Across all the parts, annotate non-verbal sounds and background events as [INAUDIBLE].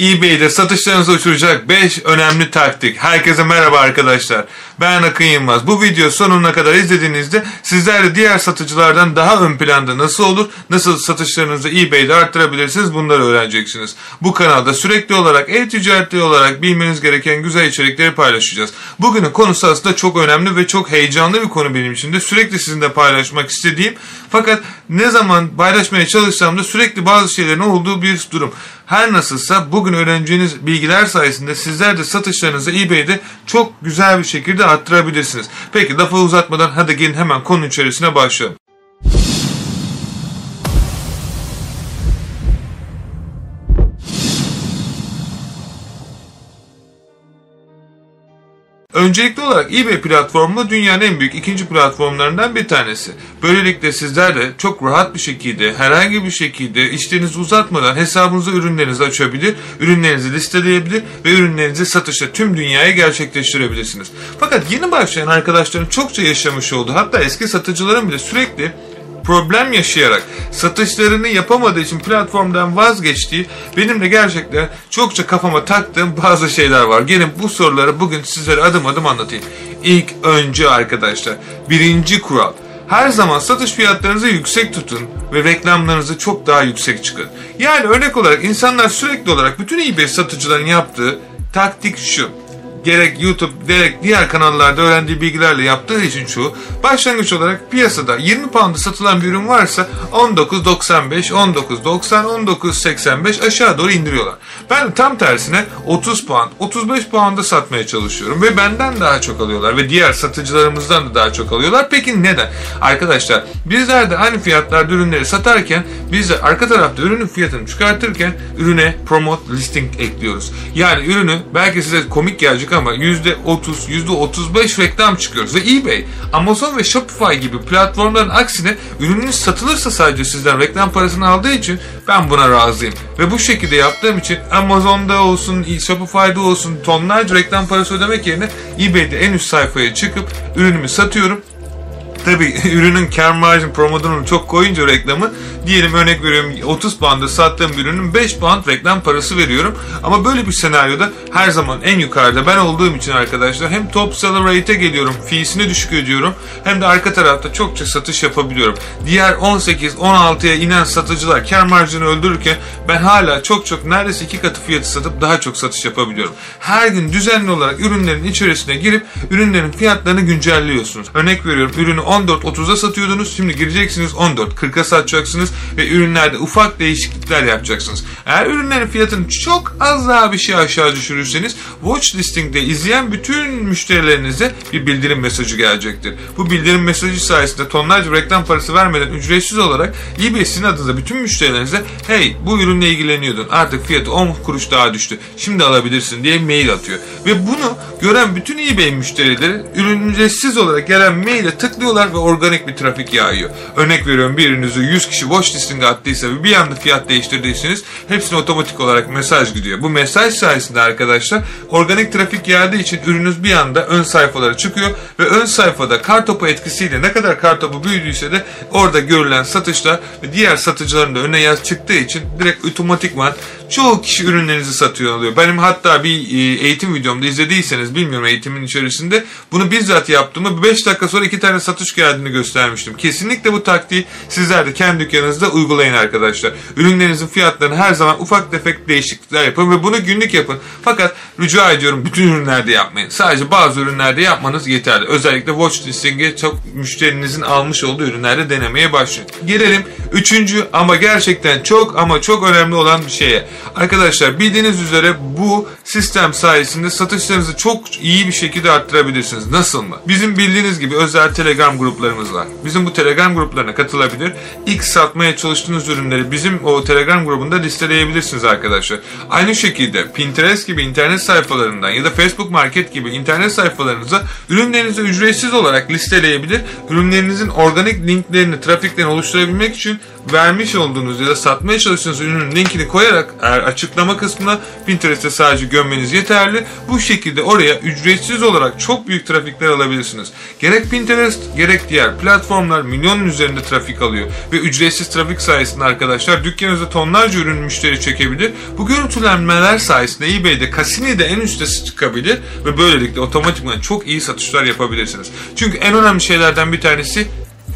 eBay'de satışlarınızı uçuracak 5 önemli taktik. Herkese merhaba arkadaşlar. Ben Akın Yılmaz. Bu video sonuna kadar izlediğinizde sizler de diğer satıcılardan daha ön planda nasıl olur, nasıl satışlarınızı eBay'de arttırabilirsiniz bunları öğreneceksiniz. Bu kanalda sürekli olarak e-ticaretli olarak bilmeniz gereken güzel içerikleri paylaşacağız. Bugünün konusu aslında çok önemli ve çok heyecanlı bir konu benim için de. Sürekli sizinle paylaşmak istediğim fakat ne zaman paylaşmaya çalışsam da sürekli bazı şeylerin olduğu bir durum. Her nasılsa bugün öğreneceğiniz bilgiler sayesinde sizler de satışlarınızı eBay'de çok güzel bir şekilde arttırabilirsiniz. Peki lafı uzatmadan hadi gelin hemen konu içerisine başlayalım. Öncelikli olarak eBay platformu dünyanın en büyük ikinci platformlarından bir tanesi. Böylelikle sizler de çok rahat bir şekilde, herhangi bir şekilde işlerinizi uzatmadan hesabınıza ürünlerinizi açabilir, ürünlerinizi listeleyebilir ve ürünlerinizi satışta tüm dünyaya gerçekleştirebilirsiniz. Fakat yeni başlayan arkadaşların çokça yaşamış olduğu, hatta eski satıcıların bile sürekli problem yaşayarak satışlarını yapamadığı için platformdan vazgeçtiği benim de gerçekten çokça kafama taktığım bazı şeyler var. Gelin bu soruları bugün sizlere adım adım anlatayım. İlk önce arkadaşlar birinci kural her zaman satış fiyatlarınızı yüksek tutun ve reklamlarınızı çok daha yüksek çıkın. Yani örnek olarak insanlar sürekli olarak bütün eBay satıcıların yaptığı taktik şu gerek YouTube gerek diğer kanallarda öğrendiği bilgilerle yaptığı için şu başlangıç olarak piyasada 20 pound'a satılan bir ürün varsa 19.95, 19.90, 19.85 aşağı doğru indiriyorlar. Ben tam tersine 30 pound, 35 pound'a satmaya çalışıyorum ve benden daha çok alıyorlar ve diğer satıcılarımızdan da daha çok alıyorlar. Peki neden? Arkadaşlar bizler de aynı fiyatlarda ürünleri satarken biz de arka tarafta ürünün fiyatını çıkartırken ürüne promote listing ekliyoruz. Yani ürünü belki size komik gelecek ama %30, %35 reklam çıkıyoruz. Ve eBay, Amazon ve Shopify gibi platformların aksine ürününüz satılırsa sadece sizden reklam parasını aldığı için ben buna razıyım. Ve bu şekilde yaptığım için Amazon'da olsun, Shopify'da olsun tonlarca reklam parası ödemek yerine eBay'de en üst sayfaya çıkıp ürünümü satıyorum Tabi [LAUGHS] ürünün kar marjın promodunu çok koyunca reklamı diyelim örnek veriyorum 30 pound'a sattığım ürünün 5 pound reklam parası veriyorum. Ama böyle bir senaryoda her zaman en yukarıda ben olduğum için arkadaşlar hem top seller rate'e geliyorum feesini düşük ödüyorum hem de arka tarafta çokça satış yapabiliyorum. Diğer 18-16'ya inen satıcılar kar marjını öldürürken ben hala çok çok neredeyse iki katı fiyatı satıp daha çok satış yapabiliyorum. Her gün düzenli olarak ürünlerin içerisine girip ürünlerin fiyatlarını güncelliyorsunuz. Örnek veriyorum ürünü 14.30'a satıyordunuz. Şimdi gireceksiniz 14.40'a satacaksınız ve ürünlerde ufak değişiklikler yapacaksınız. Eğer ürünlerin fiyatını çok az daha bir şey aşağı düşürürseniz watch listing'de izleyen bütün müşterilerinize bir bildirim mesajı gelecektir. Bu bildirim mesajı sayesinde tonlarca reklam parası vermeden ücretsiz olarak eBay sizin adınıza bütün müşterilerinize hey bu ürünle ilgileniyordun artık fiyatı 10 kuruş daha düştü şimdi alabilirsin diye mail atıyor. Ve bunu gören bütün eBay müşterileri ücretsiz olarak gelen maile tıklıyorlar alıyorlar ve organik bir trafik yağıyor. Örnek veriyorum bir ürününüzü 100 kişi watch listing'e attıysa ve bir anda fiyat değiştirdiyseniz hepsine otomatik olarak mesaj gidiyor. Bu mesaj sayesinde arkadaşlar organik trafik yağdığı için ürününüz bir anda ön sayfalara çıkıyor ve ön sayfada kartopu etkisiyle ne kadar kartopu büyüdüyse de orada görülen satışlar ve diğer satıcıların da öne yaz çıktığı için direkt otomatikman çoğu kişi ürünlerinizi satıyor oluyor. Benim hatta bir e, eğitim videomda izlediyseniz bilmiyorum eğitimin içerisinde bunu bizzat yaptığımı 5 dakika sonra iki tane satış geldiğini göstermiştim. Kesinlikle bu taktiği sizler de kendi dükkanınızda uygulayın arkadaşlar. Ürünlerinizin fiyatlarını her zaman ufak tefek değişiklikler yapın ve bunu günlük yapın. Fakat rica ediyorum bütün ürünlerde yapmayın. Sadece bazı ürünlerde yapmanız yeterli. Özellikle watch listing'e çok müşterinizin almış olduğu ürünlerde denemeye başlayın. Gelelim üçüncü ama gerçekten çok ama çok önemli olan bir şeye. Arkadaşlar bildiğiniz üzere bu sistem sayesinde satışlarınızı çok iyi bir şekilde arttırabilirsiniz. Nasıl mı? Bizim bildiğiniz gibi özel Telegram gruplarımız var. Bizim bu Telegram gruplarına katılabilir. İlk satmaya çalıştığınız ürünleri bizim o Telegram grubunda listeleyebilirsiniz arkadaşlar. Aynı şekilde Pinterest gibi internet sayfalarından ya da Facebook Market gibi internet sayfalarınıza ürünlerinizi ücretsiz olarak listeleyebilir. Ürünlerinizin organik linklerini, trafiklerini oluşturabilmek için vermiş olduğunuz ya da satmaya çalıştığınız ürünün linkini koyarak açıklama kısmına Pinterest'te sadece gömmeniz yeterli. Bu şekilde oraya ücretsiz olarak çok büyük trafikler alabilirsiniz. Gerek Pinterest gerek diğer platformlar milyonun üzerinde trafik alıyor ve ücretsiz trafik sayesinde arkadaşlar dükkanınızda tonlarca ürün müşteri çekebilir. Bu görüntülenmeler sayesinde eBay'de Cassini'de en üste çıkabilir ve böylelikle otomatikman çok iyi satışlar yapabilirsiniz. Çünkü en önemli şeylerden bir tanesi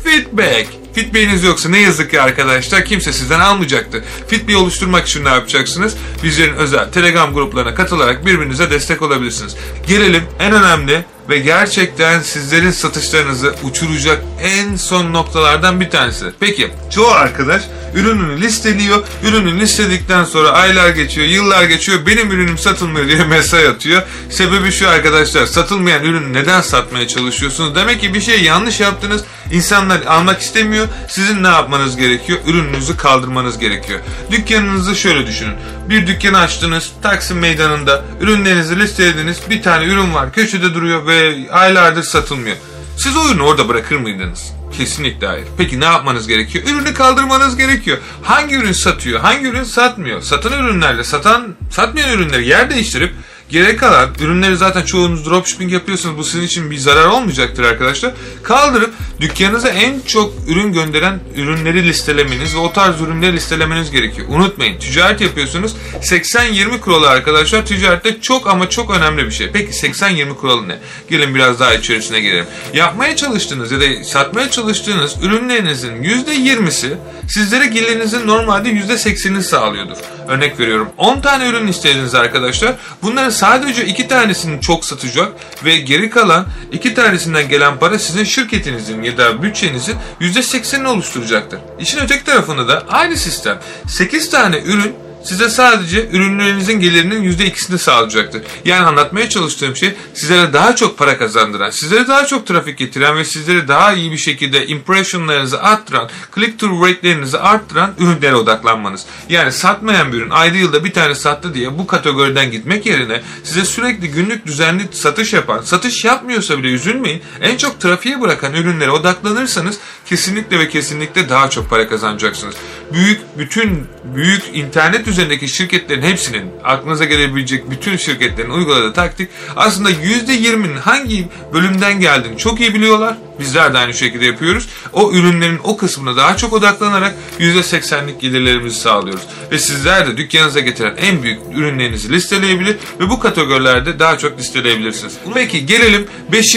feedback. Feedback'iniz yoksa ne yazık ki arkadaşlar kimse sizden almayacaktı. Feedback oluşturmak için ne yapacaksınız? Bizlerin özel Telegram gruplarına katılarak birbirinize destek olabilirsiniz. Gelelim en önemli ve gerçekten sizlerin satışlarınızı uçuracak en son noktalardan bir tanesi. Peki çoğu arkadaş ürününü listeliyor. Ürünü listeledikten sonra aylar geçiyor, yıllar geçiyor. Benim ürünüm satılmıyor diye [LAUGHS] mesaj atıyor. Sebebi şu arkadaşlar satılmayan ürünü neden satmaya çalışıyorsunuz? Demek ki bir şey yanlış yaptınız. İnsanlar almak istemiyor. Sizin ne yapmanız gerekiyor? Ürününüzü kaldırmanız gerekiyor. Dükkanınızı şöyle düşünün. Bir dükkanı açtınız. Taksim meydanında ürünlerinizi listelediniz. Bir tane ürün var. Köşede duruyor ve aylardır satılmıyor. Siz o ürünü orada bırakır mıydınız? Kesinlikle hayır. Peki ne yapmanız gerekiyor? Ürünü kaldırmanız gerekiyor. Hangi ürün satıyor? Hangi ürün satmıyor? Satan ürünlerle satan satmayan ürünleri yer değiştirip Gerek kalan ürünleri zaten çoğunuz dropshipping yapıyorsunuz. Bu sizin için bir zarar olmayacaktır arkadaşlar. Kaldırıp dükkanınıza en çok ürün gönderen ürünleri listelemeniz ve o tarz ürünleri listelemeniz gerekiyor. Unutmayın ticaret yapıyorsunuz. 80-20 kuralı arkadaşlar ticarette çok ama çok önemli bir şey. Peki 80-20 kuralı ne? Gelin biraz daha içerisine girelim. Yapmaya çalıştığınız ya da satmaya çalıştığınız ürünlerinizin %20'si sizlere gelirinizin normalde %80'ini sağlıyordur. Örnek veriyorum 10 tane ürün istediniz arkadaşlar. Bunların sadece 2 tanesini çok satacak ve geri kalan 2 tanesinden gelen para sizin şirketinizin ya da bütçenizin %80'ini oluşturacaktır. İşin öteki tarafında da aynı sistem. 8 tane ürün size sadece ürünlerinizin gelirinin %2'sini sağlayacaktır. Yani anlatmaya çalıştığım şey sizlere daha çok para kazandıran, sizlere daha çok trafik getiren ve sizlere daha iyi bir şekilde impressionlarınızı arttıran, click-through rate'lerinizi arttıran ürünlere odaklanmanız. Yani satmayan bir ürün ayda yılda bir tane sattı diye bu kategoriden gitmek yerine size sürekli günlük düzenli satış yapan, satış yapmıyorsa bile üzülmeyin. En çok trafiğe bırakan ürünlere odaklanırsanız kesinlikle ve kesinlikle daha çok para kazanacaksınız. Büyük bütün büyük internet üzerindeki şirketlerin hepsinin aklınıza gelebilecek bütün şirketlerin uyguladığı taktik aslında %20'nin hangi bölümden geldiğini çok iyi biliyorlar. Bizler de aynı şekilde yapıyoruz. O ürünlerin o kısmına daha çok odaklanarak %80'lik gelirlerimizi sağlıyoruz. Ve sizler de dükkanınıza getiren en büyük ürünlerinizi listeleyebilir ve bu kategorilerde daha çok listeleyebilirsiniz. Peki gelelim 5.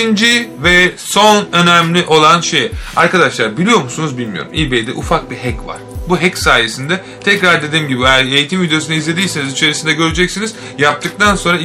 ve son önemli olan şey. Arkadaşlar biliyor musunuz bilmiyorum. eBay'de ufak bir hack var. Bu hack sayesinde tekrar dediğim gibi eğitim videosunu izlediyseniz içerisinde göreceksiniz. Yaptıktan sonra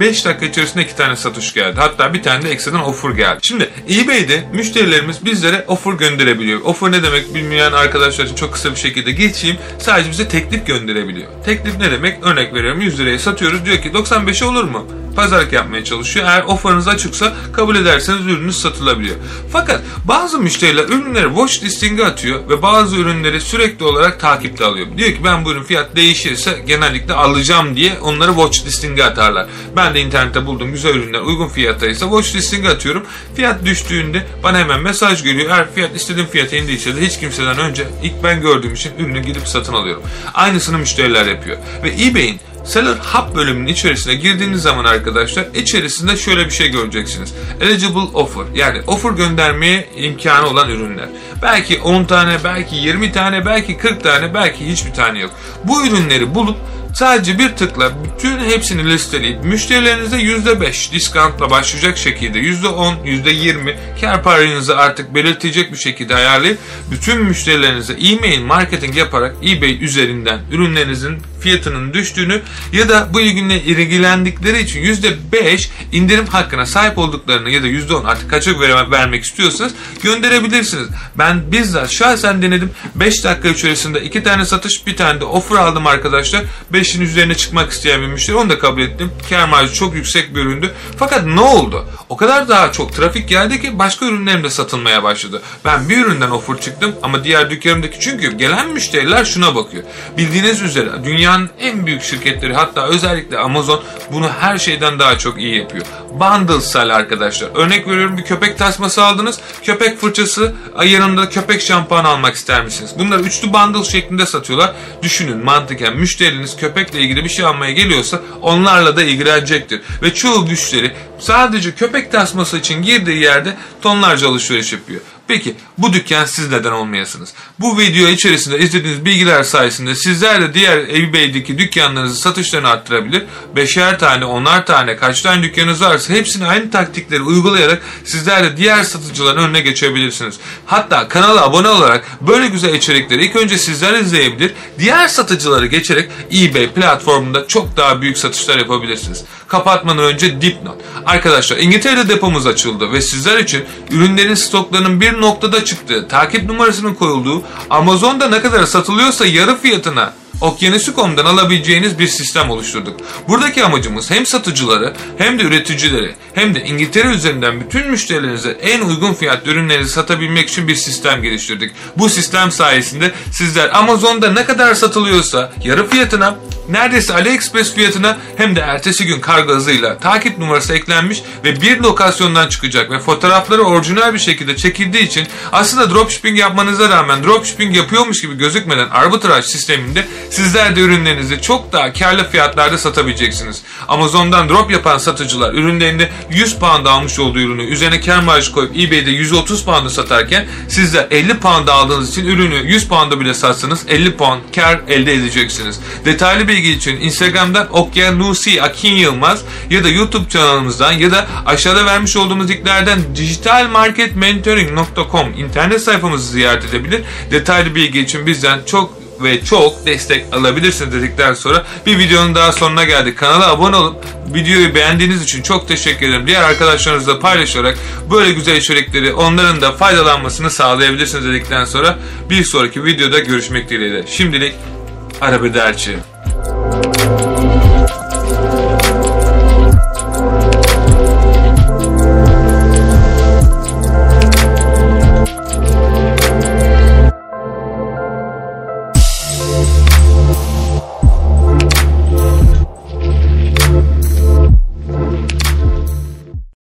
5 dakika içerisinde 2 tane satış geldi. Hatta bir tane de ekstradan offer geldi. Şimdi eBay'de müşterilerimiz bizlere offer gönderebiliyor. Offer ne demek bilmeyen arkadaşlar için çok kısa bir şekilde geçeyim. Sadece bize teklif gönderebiliyor. Teklif ne demek? Örnek veriyorum 100 liraya satıyoruz. Diyor ki 95'e olur mu? Pazarlık yapmaya çalışıyor. Eğer offerınız açıksa kabul ederseniz ürününüz satılabiliyor. Fakat bazı müşteriler ürünleri watch listing'e atıyor ve bazı ürünleri sürekli olarak takipte alıyor. Diyor ki ben bu ürün fiyat değişirse genellikle alacağım diye onları watch listing'e atarlar. Ben de internette bulduğum güzel ürünler uygun fiyattaysa watch listing'e atıyorum. Fiyat düştüğünde bana hemen mesaj geliyor. Eğer fiyat istediğim fiyata indiyse de hiç kimseden önce ilk ben gördüğüm için ürünü gidip satın alıyorum. Aynısını müşteriler yapıyor. Ve eBay'in Seller Hub bölümünün içerisine girdiğiniz zaman arkadaşlar içerisinde şöyle bir şey göreceksiniz. Eligible offer yani offer göndermeye imkanı olan ürünler. Belki 10 tane, belki 20 tane, belki 40 tane, belki hiçbir tane yok. Bu ürünleri bulup Sadece bir tıkla bütün hepsini listeleyip müşterilerinize %5 diskantla başlayacak şekilde %10, %20 kar paranızı artık belirtecek bir şekilde ayarlayıp bütün müşterilerinize e-mail marketing yaparak eBay üzerinden ürünlerinizin fiyatının düştüğünü ya da bu ilgiyle ilgilendikleri için %5 indirim hakkına sahip olduklarını ya da %10 artık kaça vermek istiyorsanız gönderebilirsiniz. Ben bizzat şahsen denedim. 5 dakika içerisinde 2 tane satış bir tane de offer aldım arkadaşlar. 5'in üzerine çıkmak isteyen bir müşteri onu da kabul ettim. Kar marjı çok yüksek bir üründü. Fakat ne oldu? O kadar daha çok trafik geldi ki başka ürünlerim de satılmaya başladı. Ben bir üründen offer çıktım ama diğer dükkanımdaki çünkü gelen müşteriler şuna bakıyor. Bildiğiniz üzere dünyanın en büyük şirketleri hatta özellikle Amazon bunu her şeyden daha çok iyi yapıyor. Bundle sell arkadaşlar. Örnek veriyorum bir köpek tasması aldınız. Köpek fırçası yanında köpek şampuanı almak ister misiniz? Bunları üçlü bundle şeklinde satıyorlar. Düşünün mantıken müşteriniz köpekle ilgili bir şey almaya geliyorsa onlarla da ilgilenecektir. Ve çoğu müşteri sadece köpek tasması için girdiği yerde tonlarca alışveriş yapıyor. Peki bu dükkan siz neden olmayasınız? Bu video içerisinde izlediğiniz bilgiler sayesinde sizler de diğer eBay'deki dükkanlarınızı satışlarını arttırabilir. Beşer tane, onar tane, kaç tane dükkanınız varsa hepsini aynı taktikleri uygulayarak sizler de diğer satıcıların önüne geçebilirsiniz. Hatta kanala abone olarak böyle güzel içerikleri ilk önce sizler izleyebilir, diğer satıcıları geçerek eBay platformunda çok daha büyük satışlar yapabilirsiniz. Kapatmadan önce dipnot. Arkadaşlar İngiltere'de depomuz açıldı ve sizler için ürünlerin stoklarının bir noktada çıktığı, takip numarasının koyulduğu, Amazon'da ne kadar satılıyorsa yarı fiyatına Okyanusu.com'dan alabileceğiniz bir sistem oluşturduk. Buradaki amacımız hem satıcıları hem de üreticileri hem de İngiltere üzerinden bütün müşterilerinize en uygun fiyat ürünleri satabilmek için bir sistem geliştirdik. Bu sistem sayesinde sizler Amazon'da ne kadar satılıyorsa yarı fiyatına neredeyse AliExpress fiyatına hem de ertesi gün kargo hızıyla takip numarası eklenmiş ve bir lokasyondan çıkacak ve fotoğrafları orijinal bir şekilde çekildiği için aslında dropshipping yapmanıza rağmen dropshipping yapıyormuş gibi gözükmeden arbitraj sisteminde sizler de ürünlerinizi çok daha karlı fiyatlarda satabileceksiniz. Amazon'dan drop yapan satıcılar ürünlerinde 100 pound almış olduğu ürünü üzerine kar marjı koyup eBay'de 130 pound'a satarken sizler 50 pound aldığınız için ürünü 100 pound'a bile satsanız 50 pound kar elde edeceksiniz. Detaylı bilgi için Instagram'dan Okyanusi Akin Yılmaz ya da YouTube kanalımızdan ya da aşağıda vermiş olduğumuz linklerden digitalmarketmentoring.com internet sayfamızı ziyaret edebilir. Detaylı bilgi için bizden çok ve çok destek alabilirsiniz dedikten sonra bir videonun daha sonuna geldik. Kanala abone olup videoyu beğendiğiniz için çok teşekkür ederim. Diğer arkadaşlarınızla paylaşarak böyle güzel içerikleri onların da faydalanmasını sağlayabilirsiniz dedikten sonra bir sonraki videoda görüşmek dileğiyle. Şimdilik arabederci.